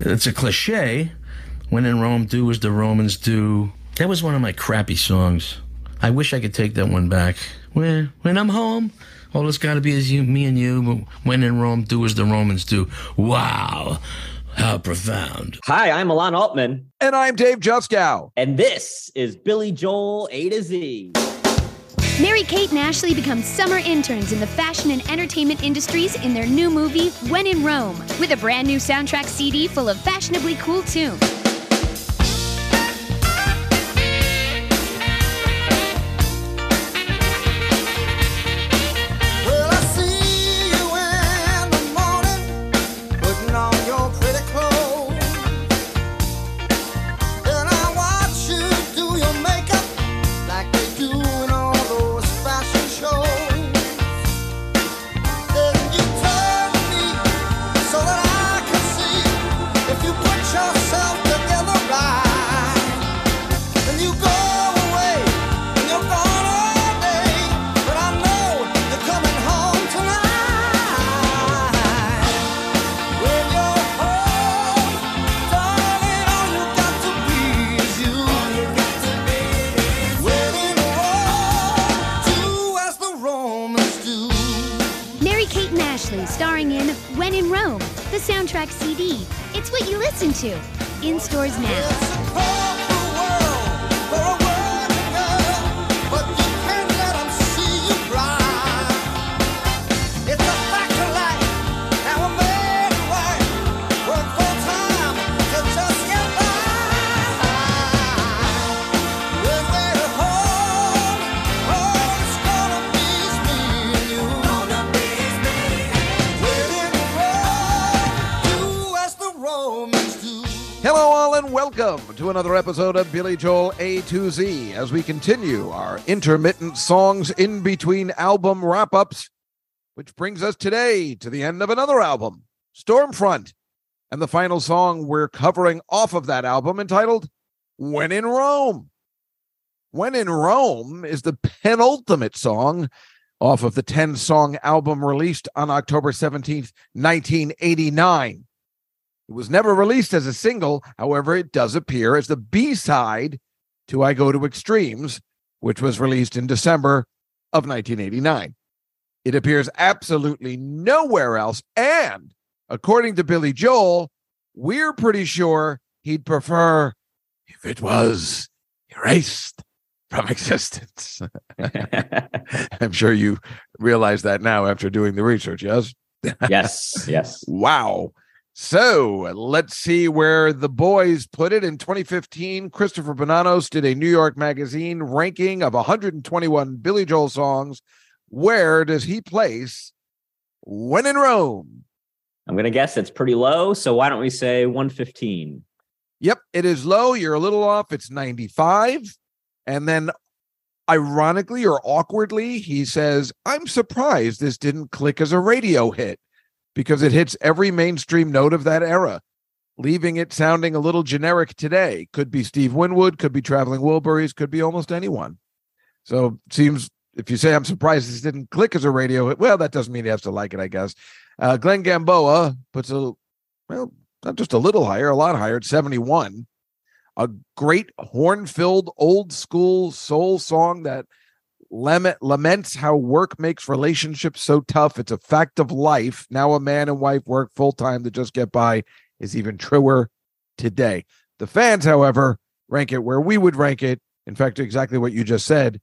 It's a cliche. When in Rome, do as the Romans do. That was one of my crappy songs. I wish I could take that one back. When, when I'm home, all it's got to be is you, me and you. But when in Rome, do as the Romans do. Wow. How profound. Hi, I'm Alan Altman. And I'm Dave Juskow. And this is Billy Joel A to Z. Mary Kate and Ashley become summer interns in the fashion and entertainment industries in their new movie, When in Rome, with a brand new soundtrack CD full of fashionably cool tunes. Stores now. Another episode of Billy Joel A to Z as we continue our intermittent songs in between album wrap ups, which brings us today to the end of another album, Stormfront, and the final song we're covering off of that album entitled When in Rome. When in Rome is the penultimate song off of the 10 song album released on October 17th, 1989. It was never released as a single. However, it does appear as the B side to I Go to Extremes, which was released in December of 1989. It appears absolutely nowhere else. And according to Billy Joel, we're pretty sure he'd prefer if it was erased from existence. I'm sure you realize that now after doing the research, yes? yes, yes. Wow. So let's see where the boys put it. In 2015, Christopher Bonanos did a New York Magazine ranking of 121 Billy Joel songs. Where does he place When in Rome? I'm going to guess it's pretty low. So why don't we say 115? Yep, it is low. You're a little off. It's 95. And then, ironically or awkwardly, he says, I'm surprised this didn't click as a radio hit because it hits every mainstream note of that era, leaving it sounding a little generic today. Could be Steve Winwood, could be Traveling Wilburys, could be almost anyone. So seems if you say I'm surprised this didn't click as a radio hit, well, that doesn't mean he has to like it, I guess. Uh, Glenn Gamboa puts a well, not just a little higher, a lot higher at 71. A great horn-filled old school soul song that laments how work makes relationships so tough. It's a fact of life. Now a man and wife work full time to just get by is even truer today. The fans, however, rank it where we would rank it. In fact, exactly what you just said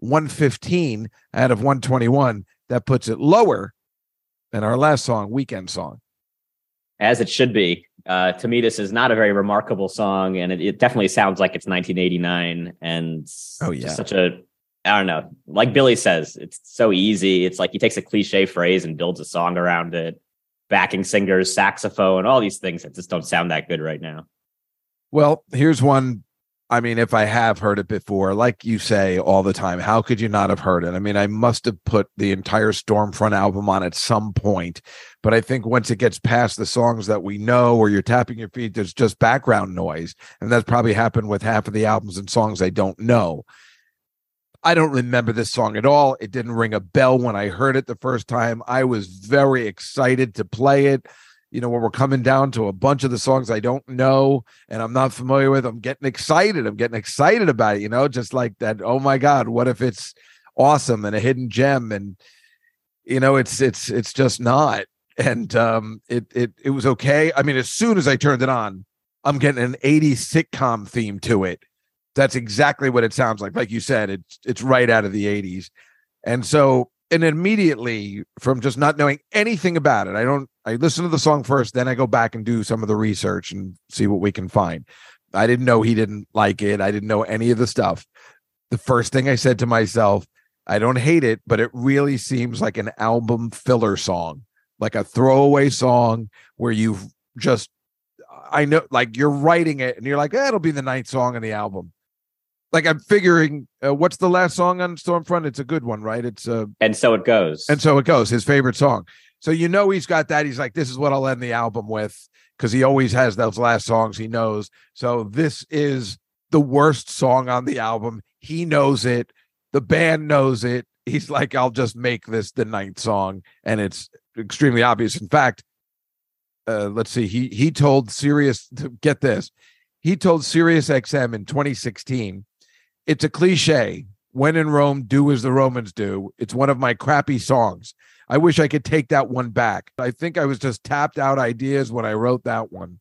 115 out of 121. That puts it lower than our last song, Weekend Song. As it should be. Uh, to me, this is not a very remarkable song, and it, it definitely sounds like it's 1989. And Oh, yeah. such a I don't know. Like Billy says, it's so easy. It's like he takes a cliche phrase and builds a song around it. Backing singers, saxophone, all these things that just don't sound that good right now. Well, here's one. I mean, if I have heard it before, like you say all the time, how could you not have heard it? I mean, I must have put the entire Stormfront album on at some point, but I think once it gets past the songs that we know or you're tapping your feet, there's just background noise. And that's probably happened with half of the albums and songs I don't know. I don't remember this song at all. It didn't ring a bell when I heard it the first time. I was very excited to play it. you know, when we're coming down to a bunch of the songs I don't know and I'm not familiar with, I'm getting excited. I'm getting excited about it, you know, just like that. Oh my God, what if it's awesome and a hidden gem? And you know, it's it's it's just not. And um it it it was okay. I mean, as soon as I turned it on, I'm getting an 80s sitcom theme to it. That's exactly what it sounds like. Like you said, it's it's right out of the 80s. And so and immediately from just not knowing anything about it, I don't I listen to the song first, then I go back and do some of the research and see what we can find. I didn't know he didn't like it. I didn't know any of the stuff. The first thing I said to myself, I don't hate it, but it really seems like an album filler song, like a throwaway song where you've just I know like you're writing it and you're like, eh, it'll be the ninth song on the album. Like I'm figuring, uh, what's the last song on Stormfront? It's a good one, right? It's uh, And so it goes. and so it goes. His favorite song. So you know he's got that. He's like, this is what I'll end the album with because he always has those last songs he knows. So this is the worst song on the album. He knows it. The band knows it. He's like, I'll just make this the ninth song, and it's extremely obvious. In fact, uh, let's see. He he told Sirius to get this. He told Sirius XM in 2016, "It's a cliche. When in Rome, do as the Romans do. It's one of my crappy songs. I wish I could take that one back. I think I was just tapped out ideas when I wrote that one.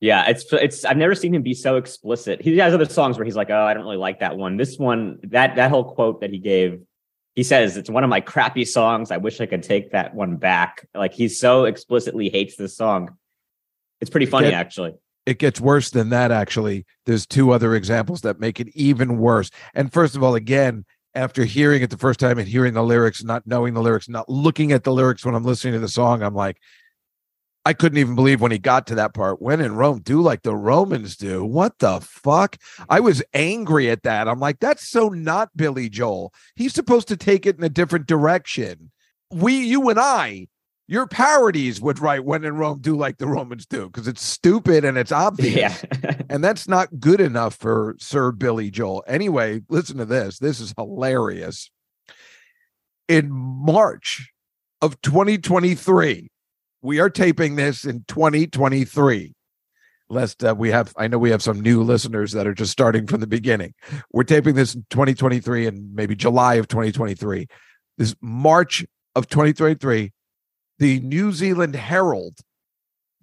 Yeah, it's it's. I've never seen him be so explicit. He has other songs where he's like, "Oh, I don't really like that one." This one, that that whole quote that he gave, he says it's one of my crappy songs. I wish I could take that one back. Like he's so explicitly hates this song. It's pretty funny, actually. It gets worse than that, actually. There's two other examples that make it even worse. And first of all, again, after hearing it the first time and hearing the lyrics, not knowing the lyrics, not looking at the lyrics when I'm listening to the song, I'm like, I couldn't even believe when he got to that part. When in Rome, do like the Romans do. What the fuck? I was angry at that. I'm like, that's so not Billy Joel. He's supposed to take it in a different direction. We, you and I, your parodies would write when in Rome, do like the Romans do, because it's stupid and it's obvious. Yeah. And that's not good enough for Sir Billy Joel. Anyway, listen to this. This is hilarious. In March of 2023, we are taping this in 2023. Lest uh, we have, I know we have some new listeners that are just starting from the beginning. We're taping this in 2023 and maybe July of 2023. This March of 2023, the New Zealand Herald,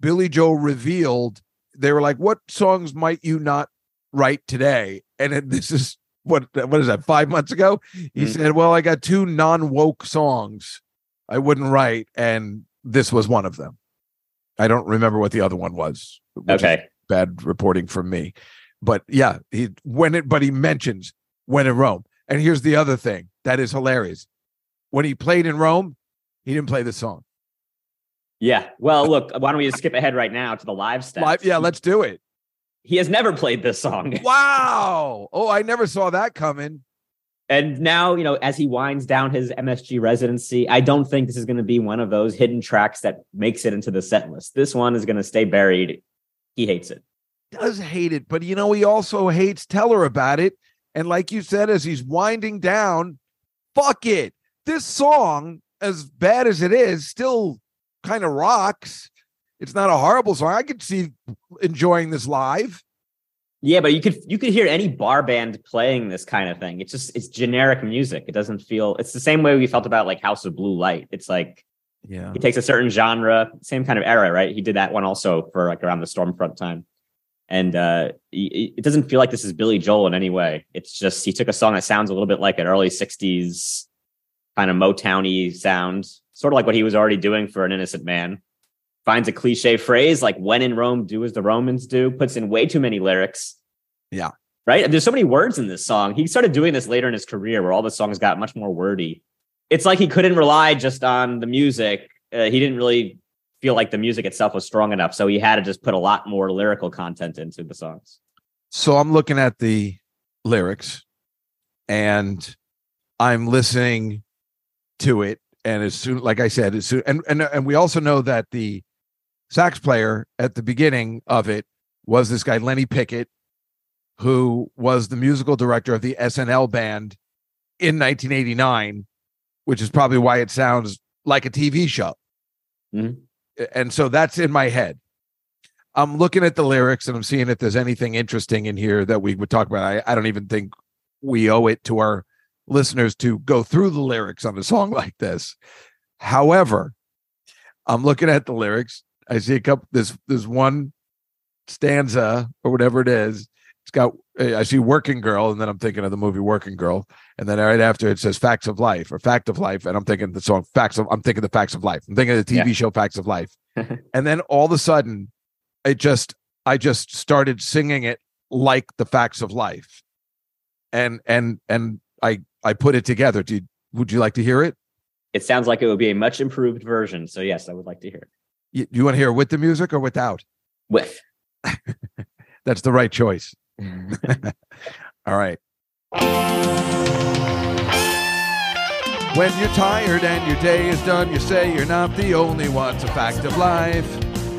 Billy Joe revealed they were like, "What songs might you not write today?" And it, this is what what is that? Five months ago, he Mhm. said, "Well, I got two non woke songs I wouldn't write, and this was one of them." I don't remember what the other one was. okay. bad reporting from me, but yeah, he when it but he mentions when in Rome, and here's the other thing that is hilarious: when he played in Rome, he didn't play the song. Yeah. Well, look. Why don't we just skip ahead right now to the live stats? Live, yeah, let's do it. He has never played this song. Wow! Oh, I never saw that coming. And now, you know, as he winds down his MSG residency, I don't think this is going to be one of those hidden tracks that makes it into the set list. This one is going to stay buried. He hates it. does hate it, but you know, he also hates Teller about it. And like you said, as he's winding down, fuck it. This song, as bad as it is, still kind of rocks. It's not a horrible song. I could see enjoying this live. Yeah, but you could you could hear any bar band playing this kind of thing. It's just it's generic music. It doesn't feel it's the same way we felt about like House of Blue Light. It's like Yeah. he takes a certain genre, same kind of era, right? He did that one also for like around the Stormfront time. And uh it doesn't feel like this is Billy Joel in any way. It's just he took a song that sounds a little bit like an early 60s kind of Motowny sound, sort of like what he was already doing for an innocent man. Finds a cliche phrase like when in Rome, do as the Romans do, puts in way too many lyrics. Yeah. Right? There's so many words in this song. He started doing this later in his career where all the songs got much more wordy. It's like he couldn't rely just on the music. Uh, he didn't really feel like the music itself was strong enough. So he had to just put a lot more lyrical content into the songs. So I'm looking at the lyrics and I'm listening to it. And as soon, like I said, as soon, and, and, and we also know that the sax player at the beginning of it was this guy, Lenny Pickett, who was the musical director of the SNL band in 1989, which is probably why it sounds like a TV show. Mhm. and so that's in my head. I'm looking at the lyrics and I'm seeing if there's anything interesting in here that we would talk about. I, I don't even think we owe it to our listeners to go through the lyrics on a song like this. However, I'm looking at the lyrics. I see a couple. There's there's one stanza or whatever it is. It's got. I see "Working Girl," and then I'm thinking of the movie "Working Girl," and then right after it says "Facts of Life" or "Fact of Life," and I'm thinking the song "Facts of." I'm thinking the "Facts of Life." I'm thinking of the TV Yeah. show "Facts of Life," and then all of a sudden, it just I just started singing it like the "Facts of Life," and and and I I put it together. Do you, would you like to hear it? It sounds like it would be a much improved version. So yes, I would like to hear it. You, you want to hear it with the music or without? With. That's the right choice. All right. When you're tired and your day is done, you say you're not the only one. It's a fact of life.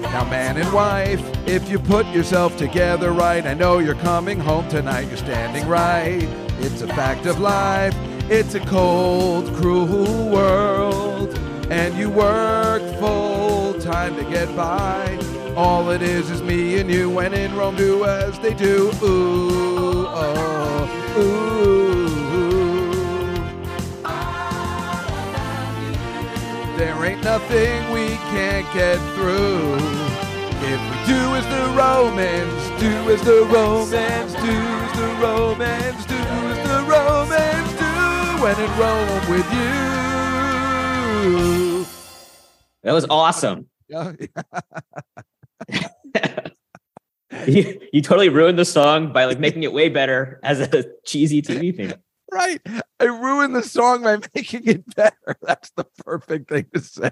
Now, man and wife, if you put yourself together right, I know you're coming home tonight. You're standing right. It's a fact of life. It's a cold, cruel world. And you work full time to get by. All it is is me and you. When in Rome, do as they do. Ooh, oh, ooh. There ain't nothing we can't get through. If we do as the Romans, do as the Romans, do as the Romans, do as the Romans do. When in Rome with you. That was awesome. Yeah, you, you totally ruined the song by like making it way better as a cheesy TV theme. right. I ruined the song by making it better. That's the perfect thing to say.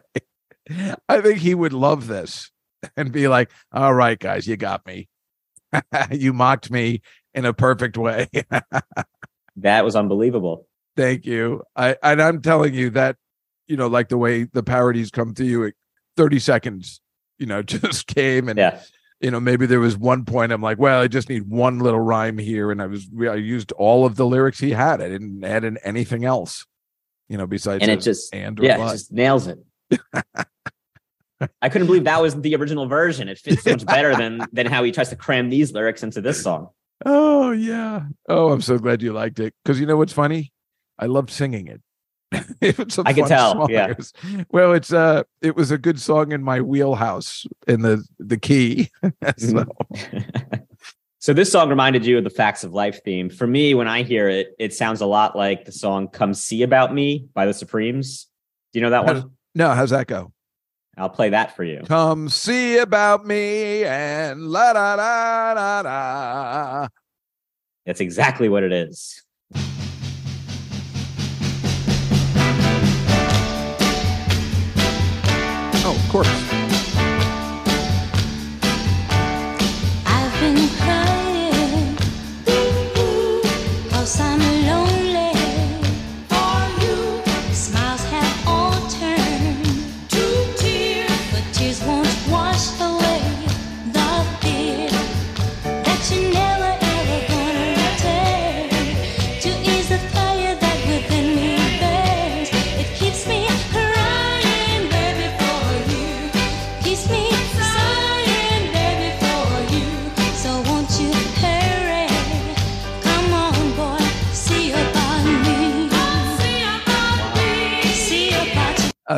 I think he would love this and be like, all right, guys, you got me. you mocked me in a perfect way. That was unbelievable. Thank you. I and I'm telling you that, you know, like the way the parodies come to you, it, 30 seconds, you know, just came and Yeah. you know, maybe there was one point I'm like, well, I just need one little rhyme here, and I was I used all of the lyrics he had. I didn't add in anything else, you know, besides And it just and yeah, it just nails it. I couldn't believe that was the original version. It fits so much better than than how he tries to cram these lyrics into this song. Oh yeah. Oh, I'm so glad you liked it because you know what's funny? I loved singing it. it's a I can tell, song, yeah. it was- well, it's uh, it was a good song in my wheelhouse in the the key. so, so this song reminded you of the Facts of Life theme. For me, when I hear it, it sounds a lot like the song "Come See About Me" by the Supremes. Do you know that one? no, how's that go? I'll play that for you. Come see about me and la da da da da. That's exactly what it is. Oh, of course.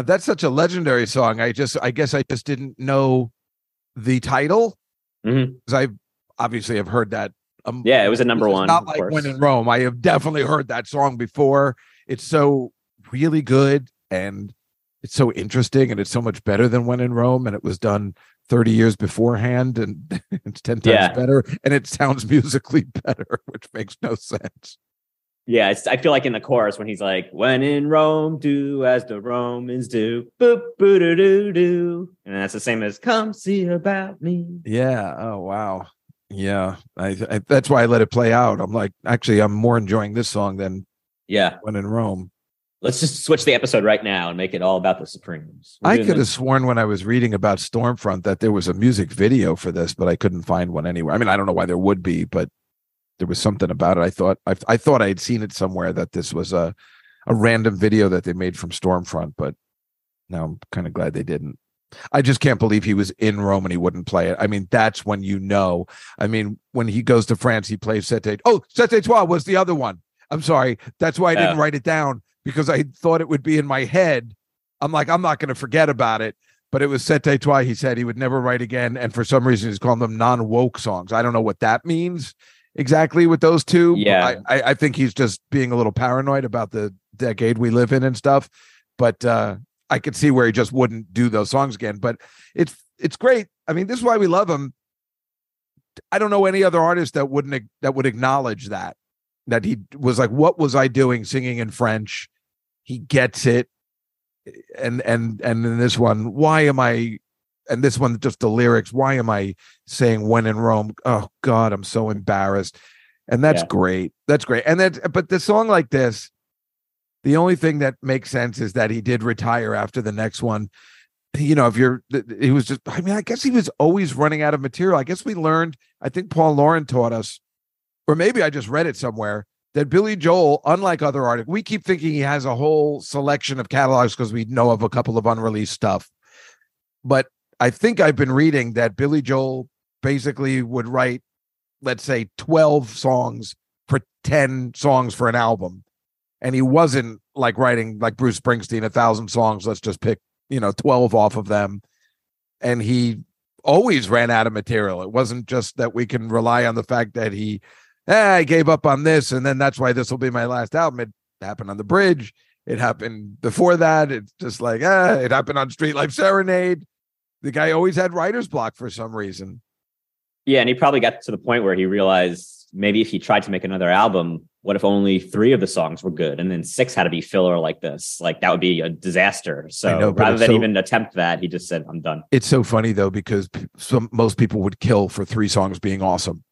That's such a legendary song. I just, I guess, I just didn't know the title because I obviously have heard that. Um, Yeah, it was a number one. Not like course. when in Rome. I have definitely heard that song before. It's so really good and it's so interesting and it's so much better than when in Rome. And it was done 30 years beforehand and it's 10 times Yeah. better and it sounds musically better, which makes no sense. Yeah, it's, I feel like in the chorus when he's like, "When in Rome, do as the Romans do." Boop boo doo doo doo, and that's the same as "Come see about me." Yeah. Oh wow. Yeah. I, I that's why I let it play out. I'm like, actually, I'm more enjoying this song than Yeah, when in Rome. let's just switch the episode right now and make it all about the Supremes. We're I could have sworn when I was reading about Stormfront that there was a music video for this, but I couldn't find one anywhere. I mean, I don't know why there would be, but there was something about it. I thought I, I thought I had seen it somewhere that this was a a random video that they made from Stormfront, but now I'm kind of glad they didn't. I just can't believe he was in Rome and he wouldn't play it. I mean, that's when you know. I mean, when he goes to France, he plays C'était. Oh, C'était Toi was the other one. I'm sorry. That's why I didn't Oh. write it down because I thought it would be in my head. I'm like, I'm not going to forget about it. But it was C'était Toi. He said he would never write again. And for some reason, he's calling them non woke songs. I don't know what that means exactly with those two. Yeah. I, I, think he's just being a little paranoid about the decade we live in and stuff. But uh, I could see where he just wouldn't do those songs again. But it's it's great. I mean, this is why we love him. I don't know any other artist that wouldn't that would acknowledge that that he was like, "What was I doing singing in French?" He gets it, and and and in this one, why am I? And this one, just the lyrics. Why am I saying "When in Rome"? Oh God, I'm so embarrassed. And that's Yeah. great. That's great. And then, but the song like this, the only thing that makes sense is that he did retire after the next one. You know, if you're, he was just, I mean, I guess he was always running out of material. I guess we learned, I think Paul Loren taught us, or maybe I just read it somewhere, that Billy Joel, unlike other artists, we keep thinking he has a whole selection of catalogs because we know of a couple of unreleased stuff. But I think I've been reading that Billy Joel basically would write, let's say, 12 songs for 10 songs for an album and he wasn't like writing like Bruce Springsteen a thousand songs. Let's just pick you know twelve off of them, and he always ran out of material. It wasn't just that we can rely on the fact that he, eh, I gave up on this, and then that's why this will be my last album. It happened on the bridge. It happened before that. It's just like ah, it happened on Street Life Serenade. The guy always had writer's block for some reason. Yeah, and he probably got to the point where he realized maybe if he tried to make another album, what if only three of the songs were good, and then six had to be filler like this? Like that would be a disaster. So know, rather than so- even attempt that, he just said, "I'm done." it's so funny though because some most people would kill for three songs being awesome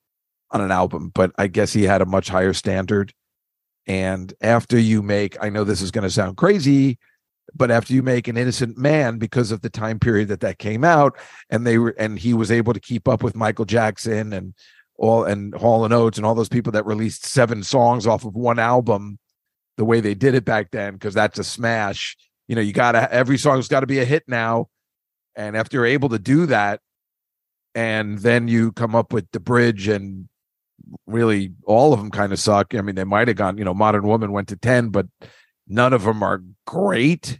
on an album but i guess he had a much higher standard and after you make i know this is going to sound crazy but after you make an innocent man because of the time period that that came out and they were and he was able to keep up with michael jackson and all and hall and oates and all those people that released seven songs off of one album the way they did it back then because that's a smash you know you gotta every song's got to be a hit now and after you're able to do that, and then you come up with the bridge and really all of them kind of suck. I mean, they might have gone, you know, Modern Woman went to 10, but none of them are great.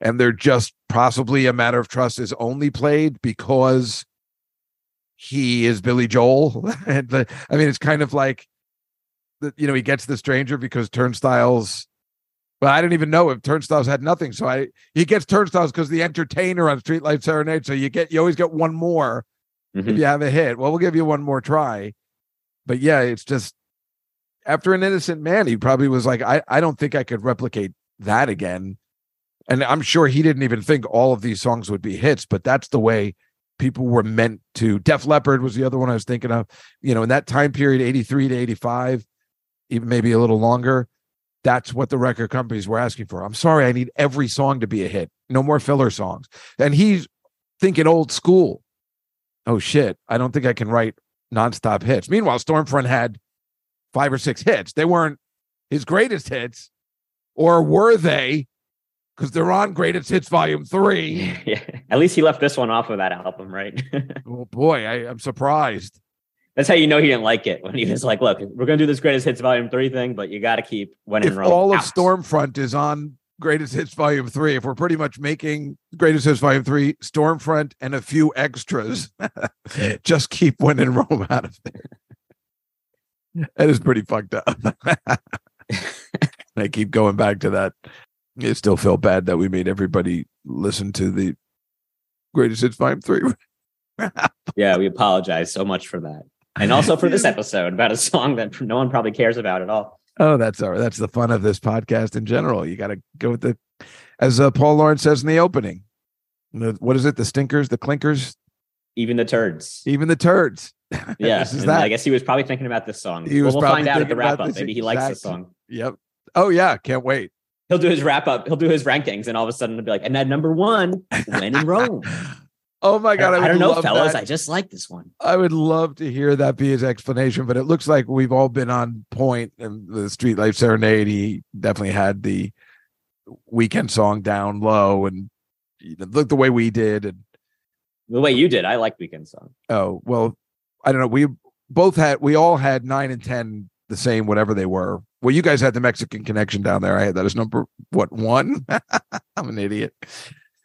And they're just possibly a matter of trust is only played because he is Billy Joel. and the, I mean, it's kind of like, the, you know, he gets the stranger because turnstiles Well, I didn't even know if Turnstiles had nothing. So I he gets Turnstiles because the entertainer on Streetlife Serenade. So you get you always get one more if Mhm. you have a hit. Well, we'll give you one more try. But yeah, it's just after an innocent man, he probably was like, I, I don't think I could replicate that again. And I'm sure he didn't even think all of these songs would be hits, but that's the way people were meant to. Def Leppard was the other one I was thinking of. You know, in that time period, 83 to 85, even maybe a little longer that's what the record companies were asking for. I'm sorry, I need every song to be a hit. No more filler songs. And he's thinking old school. Oh shit, I don't think I can write nonstop hits. Meanwhile, Stormfront had five or six hits. They weren't his greatest hits, or were they? Because they're on Greatest Hits Volume Three. yeah. At least he left this one off of that album, right? oh boy, I, I'm surprised. That's how you know he didn't like it when he was like, "Look, we're gonna do this greatest hits volume three thing, but you got to keep when in If Rome." all of. Stormfront is on Greatest Hits Volume Three, if we're pretty much making Greatest Hits Volume Three, Stormfront, and a few extras, just keep When in Rome out of there. That is pretty fucked up. I keep going back to that. I still feel bad that we made everybody listen to the Greatest Hits Volume Three. yeah, we apologize so much for that, and also for this episode about a song that no one probably cares about at all. Oh, that's all right. That's the fun of this podcast in general. You got to go with the, as uh, Paul Loren says in the opening. the- What is it? The stinkers, the clinkers, Even the turds. even the turds. Yeah, is that. I guess he was probably thinking about this song. He was well, we'll find out at the wrap up. Maybe he likes this song. Yep. Oh yeah, can't wait. He'll do his wrap up. He'll do his rankings, and all of a sudden it'll be like, and at number one, when in Rome. Oh my god, I, I, don't know, fellas. that. I just like this one. I would love to hear that be his explanation, but it looks like we've all been on point. And the Street Life Serenade, he definitely had the weekend song down low, and look the way we did. And The way you did, I like Weekend Song. oh well, I don't know. We both had we all had nine and ten the same, whatever they were. Well, you guys had the Mexican connection down there. I had that as number what one? I'm an idiot.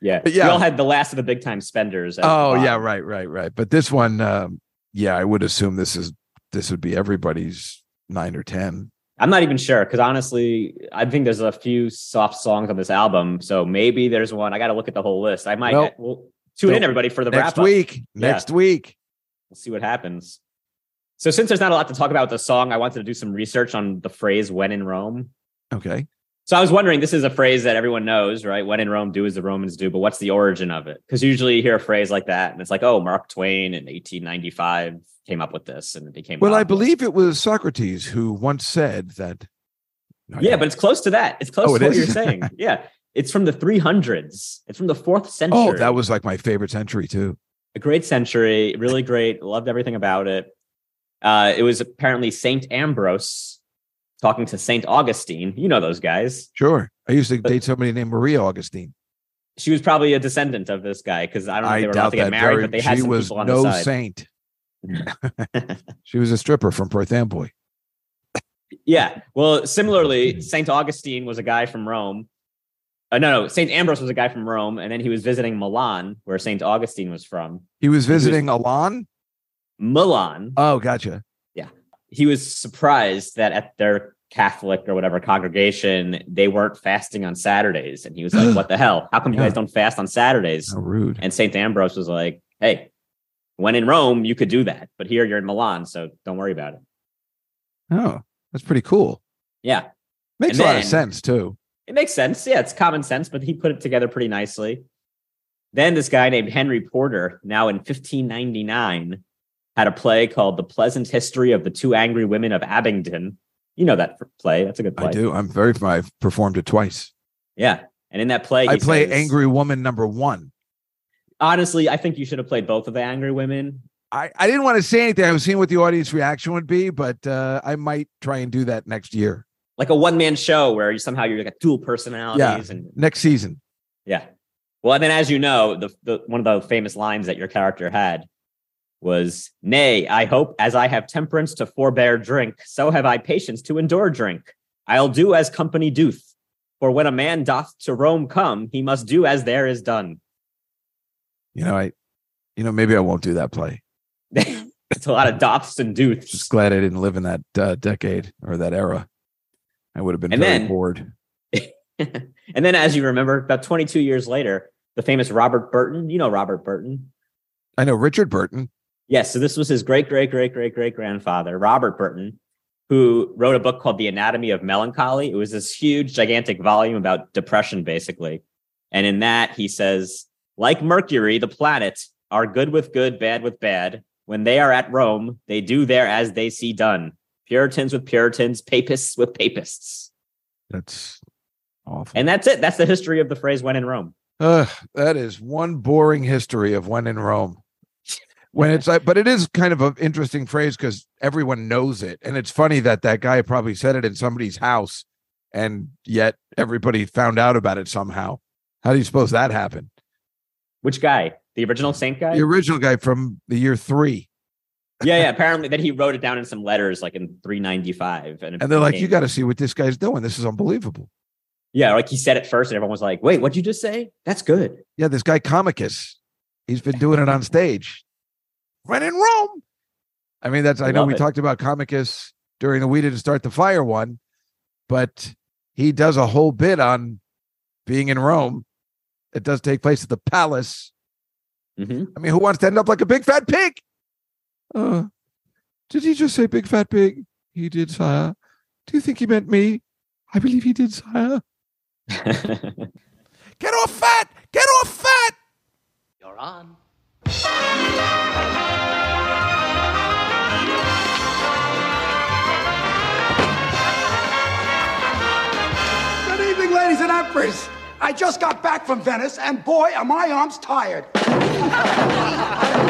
Yeah. But yeah. We all had the last of the big time spenders. Oh yeah, right, right, right. But this one, um, yeah, I would assume this is this would be everybody's nine or ten. I'm not even sure because honestly, I think there's a few soft songs on this album. So maybe there's one. I got to look at the whole list. I might. Well, Well, tune in everybody for the next wrap up. week. Yeah. Next week. We'll see what happens. So since there's not a lot to talk about with the song, I wanted to do some research on the phrase "when in Rome." Okay. So I was wondering, this is a phrase that everyone knows, right? When in Rome, do as the Romans do. But what's the origin of it? Because usually you hear a phrase like that, and it's like, oh, Mark Twain in 1895 came up with this, and it became. Well, I believe it was Socrates who once said that. Yeah, but it's close to that. It's close Oh, it to what is? you're saying. yeah, it's from the 300s. It's from the fourth century. oh, that was like my favorite century too. a great century, really great. Loved everything about it. Uh, it was apparently Saint Ambrose talking to Saint Augustine. You know those guys. Sure, I used to But- date somebody named Maria Augustine. She was probably a descendant of this guy because I don't know if they were about to get married, very. but they had some people on the no side. saint. She was a stripper from Perth Amboy. Yeah. Well, similarly, Saint Augustine was a guy from Rome. Uh, no, no, Saint Ambrose was a guy from Rome, and then he was visiting Milan, where Saint Augustine was from. He was visiting Milan. Milan. Oh, gotcha. Yeah, he was surprised that at their Catholic or whatever congregation, they weren't fasting on Saturdays. And he was like, What the hell? How come you Yeah. guys don't fast on Saturdays? How rude. And St. Ambrose was like, Hey, when in Rome, you could do that. But here you're in Milan, so don't worry about it. Oh, that's pretty cool. Yeah, Makes And a lot of sense too. It makes sense. Yeah, it's common sense, but he put it together pretty nicely. Then this guy named Henry Porter, now in 1599, had a play called The Pleasant History of the Two Angry Women of Abingdon. You know that play. That's a good play. I do. I'm very. I've performed it twice. Yeah. And in that play, I play says- angry woman number one. Honestly, I think you should have played both of the angry women. I, I didn't want to say anything. I was seeing what the audience reaction would be, but uh, I might try and do that next year, Like a one man show where you somehow you're like a dual personalities and next season. yeah. Well, and then as you know, the, the one of the famous lines that your character had was, Nay, I hope as I have temperance to forbear drink, so have I patience to endure drink. I'll do as company doth. For when a man doth to Rome come, he must do as there is done. You know, I, you know, maybe I won't do that play. it's a lot of doths and doths. Just glad I didn't live in that uh, decade or that era. I would have been And very then- bored. and then, as you remember, about 22 years later, the famous Robert Burton, you know Robert Burton. I know Richard Burton. Yes, so this was his great, great, great, great, great grandfather, Robert Burton, who wrote a book called The Anatomy of Melancholy. It was this huge, gigantic volume about depression, basically. And in that, he says, like Mercury, the planet, are good with good, bad with bad. When they are at Rome, they do there as they see done. Puritans with Puritans, papists with papists. That's awful. And that's it. That's the history of the phrase when in Rome. Ugh, that is one boring history of when in Rome. When it's like, but it is kind of an interesting phrase because everyone knows it, and it's funny that that guy probably said it in somebody's house, and yet everybody found out about it somehow. How do you suppose that happened? Which guy? The original Saint guy? The original guy from the year three, yeah, yeah. Apparently, then he wrote it down in some letters, like in 395. And, and they're like, "You got to see what this guy's doing. This is unbelievable." Yeah, like he said it first, and everyone was like, "Wait, what'd you just say? That's good." Yeah, this guy Comicus, he's been doing it on stage. When in Rome. I mean, that's I, I know we it. talked about Comicus during the We Didn't Start the Fire one, but he does a whole bit on being in Rome. It does take place at the palace. hmm I mean, who wants to end up like a big fat pig? Uh, did he just say big fat pig? He did, sire. Do you think he meant me? I believe he did, sire. Get off fat! Get off fat! You're on. Good evening, ladies and emperors. I just got back from Venice, and boy, are my arms tired.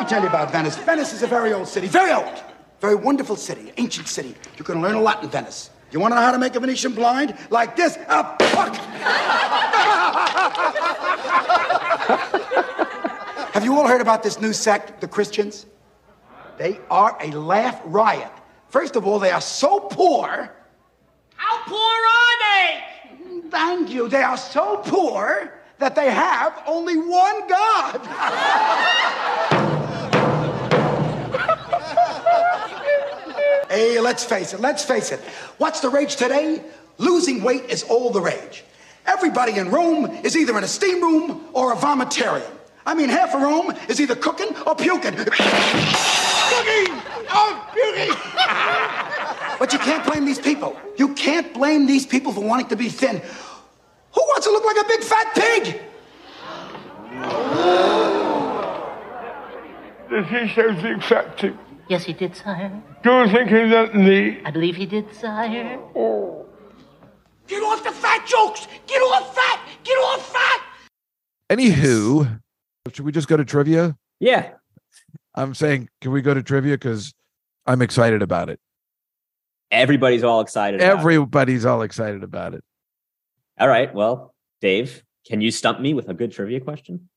me tell you about Venice. Venice is a very old city, very old, very wonderful city, ancient city. You can learn a lot in Venice. You want to know how to make a Venetian blind? Like this. Ah, fuck! Have you all heard about this new sect, the Christians? They are a laugh riot. First of all, they are so poor. How poor are they? Thank you. They are so poor that they have only one God. let's face it, let's face it. What's the rage today? Losing weight is all the rage. Everybody in Rome is either in a steam room or a vomitarium. I mean, half of Rome is either cooking or puking. cooking or oh, puking! but you can't blame these people. You can't blame these people for wanting to be thin. Who wants to look like a big fat pig? Did he say big fat pig? Yes, he did, sire. Do you think he meant me? I believe he did, sire. Oh. Get off the fat jokes! Get off fat! Get off fat! Anywho, should we just go to trivia? Yeah. I'm saying, can we go to trivia? Because I'm excited about it. Everybody's all excited. about it. Everybody's all excited about it. All right. Well, Dave, can you stump me with a good trivia question?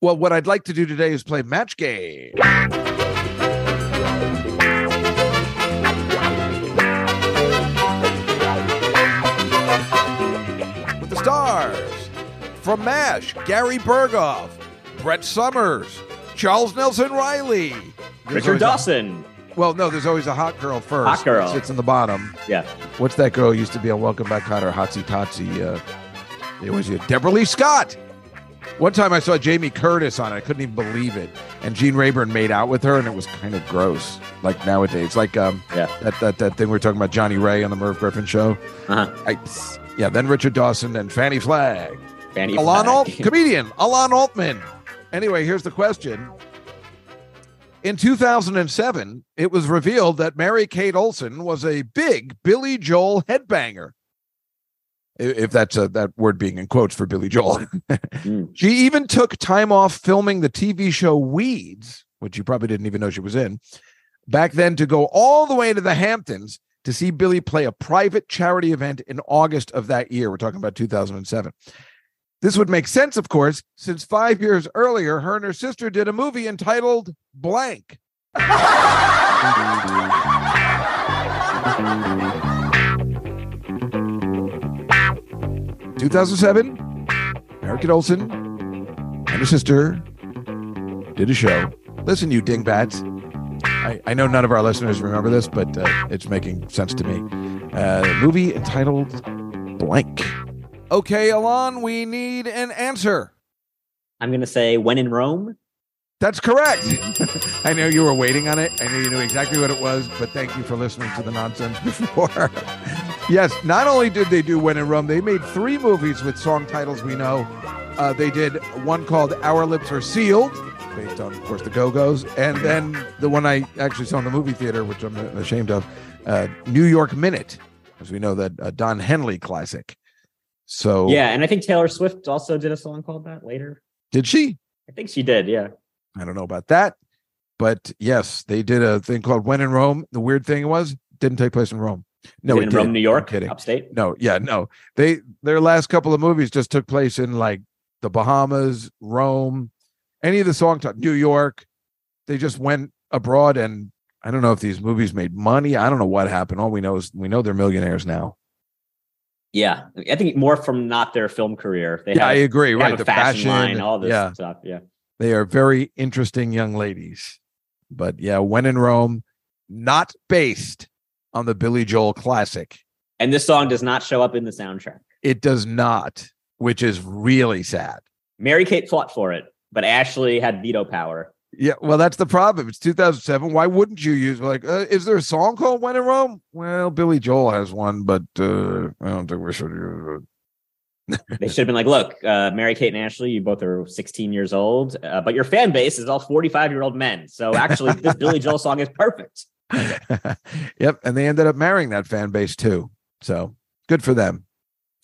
Well, what I'd like to do today is play match game. From MASH, Gary Burghoff, Brett Somers, Charles Nelson Reilly, There's Richard always a- Dawson. well, no, there's always a hot girl first. Hot girl. sits in the bottom. Yeah. What's that girl used to be on Welcome Back, Kotter? Hotsy Totsy. Uh, it was uh, Debralee Scott. One time I saw Jamie Curtis on it. I couldn't even believe it. And Gene Rayburn made out with her, and it was kind of gross. Like nowadays, like um, Yeah. that that that thing we were talking about, Johnny Ray on the Merv Griffin show. Uh-huh. I, yeah, then Richard Dawson and Fannie Flagg. Fannie Flagg. Alt, comedian Alan Altman. Anyway, here's the question. In 2007, it was revealed that Mary Kate Olsen was a big Billy Joel headbanger. If that's a, that word being in quotes for Billy Joel. Mm. she even took time off filming the TV show Weeds, which you probably didn't even know she was in, back then to go all the way to the Hamptons to see Billy play a private charity event in August of that year. We're talking about 2007. This would make sense, of course, since five years earlier, her and her sister did a movie entitled Blank. 2007, American Olsen and her sister did a show. Listen, you dingbats. I, I know none of our listeners remember this, but uh, it's making sense to me. Uh, movie entitled Blank. Okay, Alan, we need an answer. I'm going to say when in Rome. That's correct. I know you were waiting on it. I knew you knew exactly what it was, but thank you for listening to the nonsense before. yes, not only did they do When in Rome, they made three movies with song titles we know. Uh, they did one called Our Lips Are Sealed, based on, of course, the Go Go's, and then the one I actually saw in the movie theater, which I'm ashamed of, uh, New York Minute, as we know that uh, Don Henley classic. So, Yeah, and I think Taylor Swift also did a song called that later. did she? I think she did. Yeah. I don't know about that, but yes, they did a thing called When in Rome. The weird thing was, didn't take place in Rome. No, it it in. Rome, New I'm York, kidding. upstate. No, yeah, no. They their last couple of movies just took place in like the Bahamas, Rome, any of the song t- New York. They just went abroad, and I don't know if these movies made money. I don't know what happened. All we know is we know they're millionaires now. Yeah, I think more from not their film career. They yeah, have, I agree. Right, the fashion, line, all this yeah, stuff. Yeah. they are very interesting young ladies. But yeah, when in Rome, not based on the Billy Joel classic. And this song does not show up in the soundtrack. It does not, which is really sad. Mary Kate fought for it, but Ashley had veto power. Yeah, well, that's the problem. It's 2007. Why wouldn't you use like? Uh, is there a song called "When in Rome"? Well, Billy Joel has one, but uh, I don't think we should use They should have been like, look, uh, Mary Kate and Ashley, you both are 16 years old, uh, but your fan base is all 45 year old men. So actually, this Billy Joel song is perfect. yep, and they ended up marrying that fan base too. So good for them.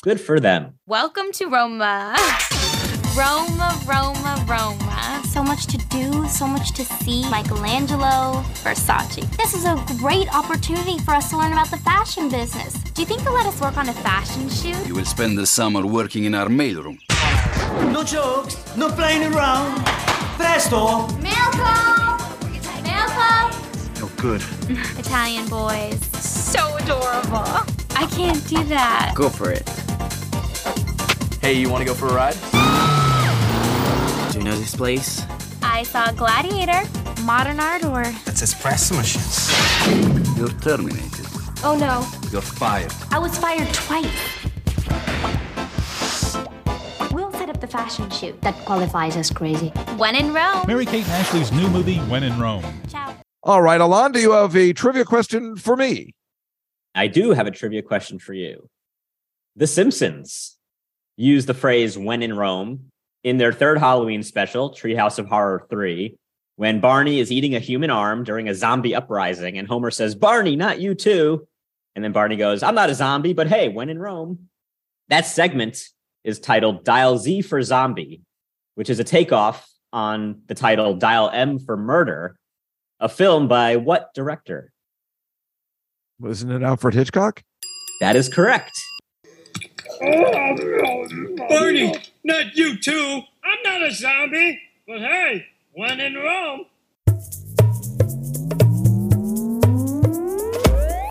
Good for them. Welcome to Roma. Roma, Roma, Roma. So much to do, so much to see. Michelangelo, Versace. This is a great opportunity for us to learn about the fashion business. Do you think they'll let us work on a fashion shoot? You will spend the summer working in our mailroom. No jokes, no playing around. Presto! Malcolm! Malcolm! No good. Italian boys. So adorable. I can't do that. Go for it. Hey, you want to go for a ride? Do you know this place? I saw Gladiator, modern art, or. That's espresso machines. You're terminated. Oh no, You're fired. I was fired twice. We'll set up the fashion shoot. That qualifies as crazy. When in Rome. Mary Kate and Ashley's new movie, When in Rome. Ciao. All right, Alon, do you have a trivia question for me? I do have a trivia question for you. The Simpsons use the phrase when in Rome in their third Halloween special, Treehouse of Horror 3, when Barney is eating a human arm during a zombie uprising, and Homer says, Barney, not you too. And then Barney goes, I'm not a zombie, but hey, when in Rome. That segment is titled Dial Z for Zombie, which is a takeoff on the title Dial M for Murder, a film by what director? Wasn't it Alfred Hitchcock? That is correct. Barney, not you too. I'm not a zombie. But hey, when in Rome.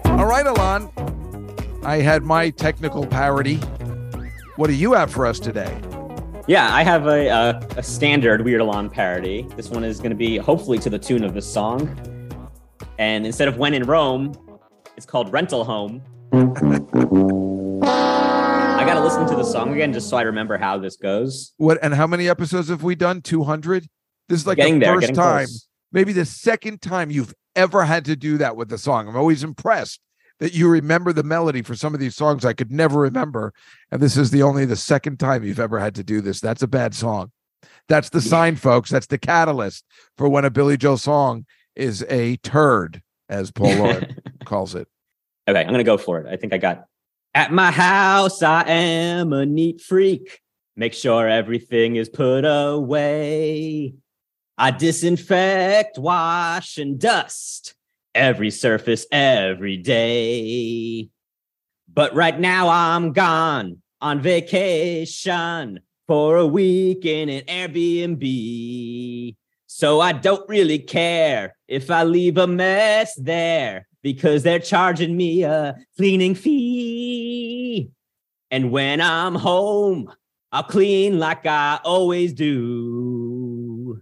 All right, Alon. I had my technical parody. What do you have for us today? Yeah, I have a, a, a standard Weird Alon parody. This one is going to be hopefully to the tune of this song. And instead of When in Rome, it's called Rental Home. To listen to the song again just so I remember how this goes. What and how many episodes have we done? 200? This is like Getting the there, first time, close. maybe the second time you've ever had to do that with the song. I'm always impressed that you remember the melody for some of these songs I could never remember. And this is the only the second time you've ever had to do this. That's a bad song. That's the sign, folks. That's the catalyst for when a Billy Joel song is a turd, as Paul Loren calls it. Okay, I'm going to go for it. I think I got. At my house, I am a neat freak. Make sure everything is put away. I disinfect, wash, and dust every surface every day. But right now, I'm gone on vacation for a week in an Airbnb. So I don't really care if I leave a mess there because they're charging me a cleaning fee. And when I'm home, I'll clean like I always do.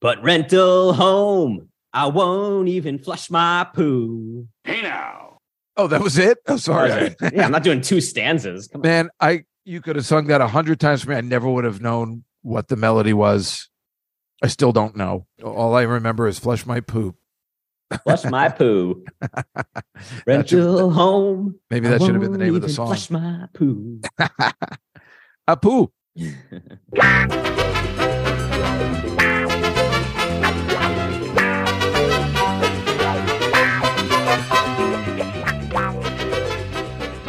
But rental home, I won't even flush my poo. Hey now. Oh, that was it? I'm oh, sorry. yeah, I'm not doing two stanzas. Come on. Man, I you could have sung that a hundred times for me. I never would have known what the melody was. I still don't know. All I remember is flush my poop. Flush my poo. Should- Rental home. maybe that should have been the name of the song. Flush my poo. A poo.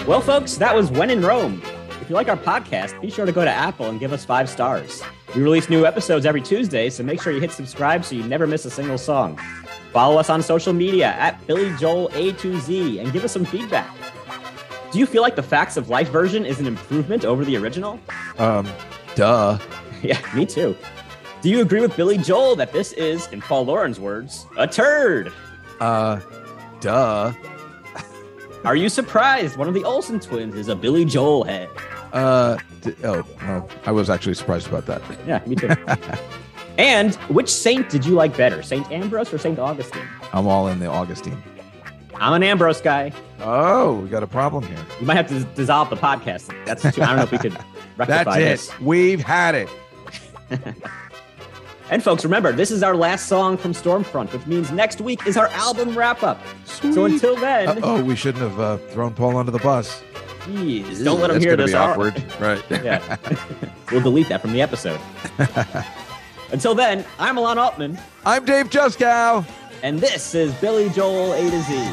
Well, folks, that was When in Rome. If you like our podcast, be sure to go to Apple and give us five stars. We release new episodes every Tuesday, so make sure you hit subscribe so you never miss a single song. Follow us on social media at Billy Joel A to Z and give us some feedback. Do you feel like the Facts of Life version is an improvement over the original? Um, duh. Yeah, me too. Do you agree with Billy Joel that this is, in Paul Loren's words, a turd? Uh, duh. Are you surprised one of the Olsen twins is a Billy Joel head? Uh, d- oh, well, I was actually surprised about that. Yeah, me too. and which saint did you like better, Saint Ambrose or Saint Augustine? I'm all in the Augustine. I'm an Ambrose guy. Oh, we got a problem here. We might have to dissolve the podcast. That's too, I don't know if we could rectify That's this. it. We've had it. And folks, remember, this is our last song from Storm Front, which means next week is our album wrap up. So until then, oh, we shouldn't have uh, thrown Paul under the bus. Jeez, don't let him That's hear this. Be awkward, right? Yeah. we'll delete that from the episode. Until then, I'm Alon Altman, I'm Dave Juskow. and this is Billy Joel A to Z.